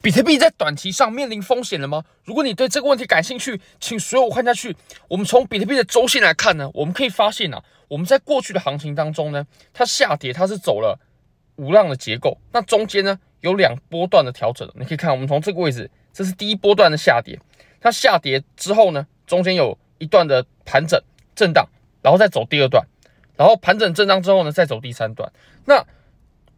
比特币在短期上面临风险了吗？如果你对这个问题感兴趣，请随我看下去。我们从比特币的周线来看呢，我们可以发现啊，我们在过去的行情当中呢，它下跌它是走了五浪的结构，那中间呢有两波段的调整。你可以看，我们从这个位置，这是第一波段的下跌，它下跌之后呢，中间有一段的盘整震荡，然后再走第二段，然后盘整震荡之后呢，再走第三段。那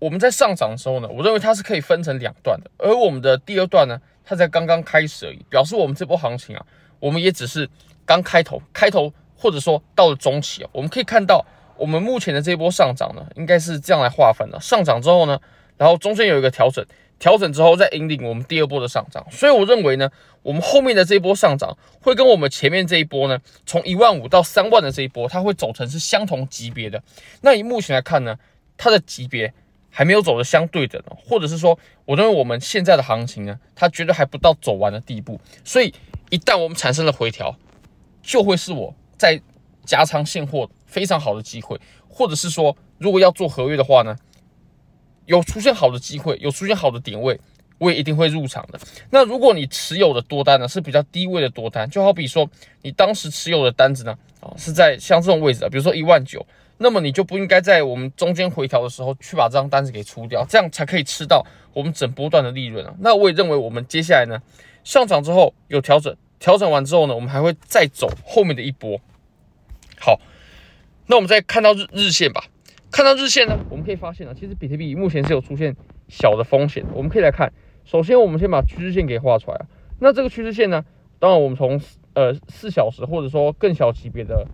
我们在上涨的时候呢，我认为它是可以分成两段的，而我们的第二段呢，它才刚刚开始而已，表示我们这波行情啊，我们也只是刚开头，开头或者说到了中期啊，我们可以看到我们目前的这一波上涨呢，应该是这样来划分的，上涨之后呢，然后中间有一个调整，调整之后再引领我们第二波的上涨，所以我认为呢，我们后面的这一波上涨会跟我们前面这一波呢，从一万五到三万的这一波，它会走成是相同级别的。那以目前来看呢，它的级别。还没有走的相对的，或者是说，我认为我们现在的行情呢，它绝对还不到走完的地步。所以，一旦我们产生了回调，就会是我在加仓现货非常好的机会。或者是说，如果要做合约的话呢，有出现好的机会，有出现好的点位，我也一定会入场的。那如果你持有的多单呢是比较低位的多单，就好比说你当时持有的单子呢，啊是在像这种位置啊，比如说一万九。那么你就不应该在我们中间回调的时候去把这张单子给出掉，这样才可以吃到我们整波段的利润啊。那我也认为我们接下来呢，上涨之后有调整，调整完之后呢，我们还会再走后面的一波。好，那我们再看到日日线吧。看到日线呢，我们可以发现啊，其实比特币目前是有出现小的风险。我们可以来看，首先我们先把趋势线给画出来啊。那这个趋势线呢，当然我们从呃四小时或者说更小级别的。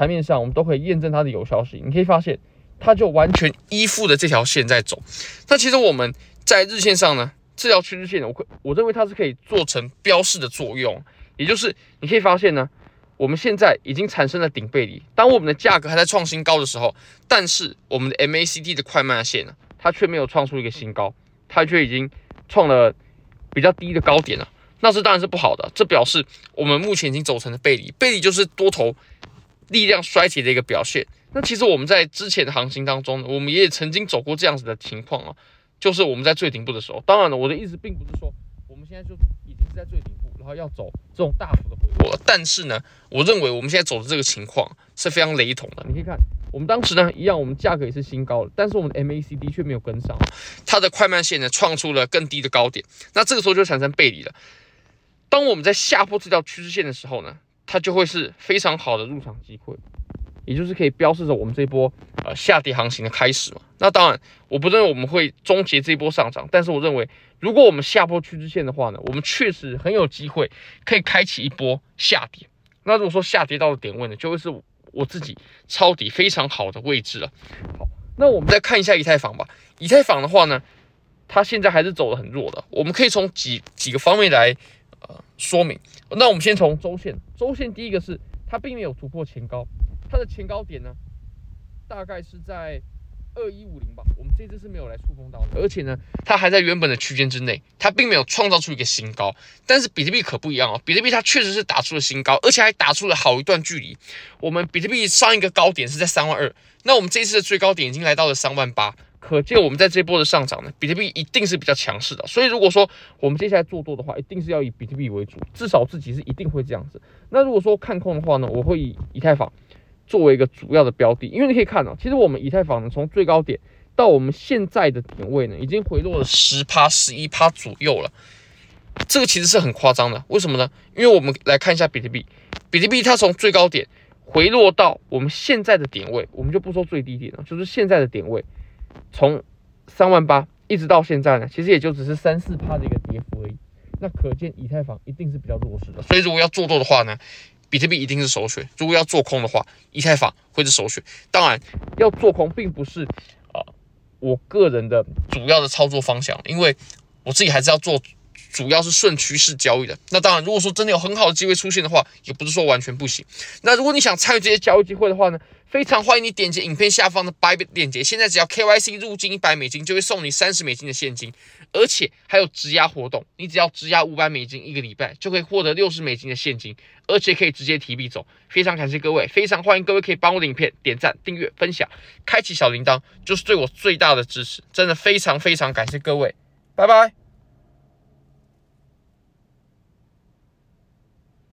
盘面上，我们都可以验证它的有效性。你可以发现，它就完全依附的这条线在走。那其实我们在日线上呢，这条趋势线，我我认为它是可以做成标示的作用。也就是你可以发现呢，我们现在已经产生了顶背离。当我们的价格还在创新高的时候，但是我们的 MACD 的快慢线呢，它却没有创出一个新高，它却已经创了比较低的高点了。那这当然是不好的，这表示我们目前已经走成了背离。背离就是多头。力量衰竭的一个表现。那其实我们在之前的行情当中，我们也曾经走过这样子的情况啊，就是我们在最顶部的时候。当然了，我的意思并不是说我们现在就已经是在最顶部，然后要走这种大幅的回落。但是呢，我认为我们现在走的这个情况是非常雷同的。你可以看，我们当时呢一样，我们价格也是新高了，但是我们的 MACD 却没有跟上，它的快慢线呢创出了更低的高点。那这个时候就产生背离了。当我们在下破这条趋势线的时候呢，它就会是非常好的入场机会，也就是可以标示着我们这波呃下跌行情的开始嘛。那当然，我不认为我们会终结这一波上涨，但是我认为，如果我们下破趋势线的话呢，我们确实很有机会可以开启一波下跌。那如果说下跌到了点位呢，就会是我自己抄底非常好的位置了。好，那我们再看一下以太坊吧。以太坊的话呢，它现在还是走得很弱的。我们可以从几几个方面来。呃，说明。那我们先从周线，周线第一个是它并没有突破前高，它的前高点呢，大概是在二一五零吧。我们这次是没有来触碰到的，而且呢，它还在原本的区间之内，它并没有创造出一个新高。但是比特币可不一样哦，比特币它确实是打出了新高，而且还打出了好一段距离。我们比特币上一个高点是在三万二，那我们这次的最高点已经来到了三万八。可见我们在这波的上涨呢，比特币一定是比较强势的。所以如果说我们接下来做多的话，一定是要以比特币为主，至少自己是一定会这样子。那如果说看空的话呢，我会以以太坊作为一个主要的标的，因为你可以看到，其实我们以太坊呢，从最高点到我们现在的点位呢，已经回落了十趴、十一趴左右了。这个其实是很夸张的，为什么呢？因为我们来看一下比特币，比特币它从最高点回落到我们现在的点位，我们就不说最低点了，就是现在的点位。从三万八一直到现在呢，其实也就只是三四趴的一个跌幅而已。那可见以太坊一定是比较弱势的。所以如果要做多的话呢，比特币一定是首选；如果要做空的话，以太坊会是首选。当然，要做空并不是啊、呃，我个人的主要的操作方向，因为我自己还是要做。主要是顺趋势交易的，那当然，如果说真的有很好的机会出现的话，也不是说完全不行。那如果你想参与这些交易机会的话呢，非常欢迎你点击影片下方的 Buy 链接。现在只要 KYC 入金一百美金，就会送你三十美金的现金，而且还有质押活动，你只要质押五百美金一个礼拜，就可以获得六十美金的现金，而且可以直接提币走。非常感谢各位，非常欢迎各位可以帮我的影片点赞、订阅、分享、开启小铃铛，就是对我最大的支持。真的非常非常感谢各位，拜拜。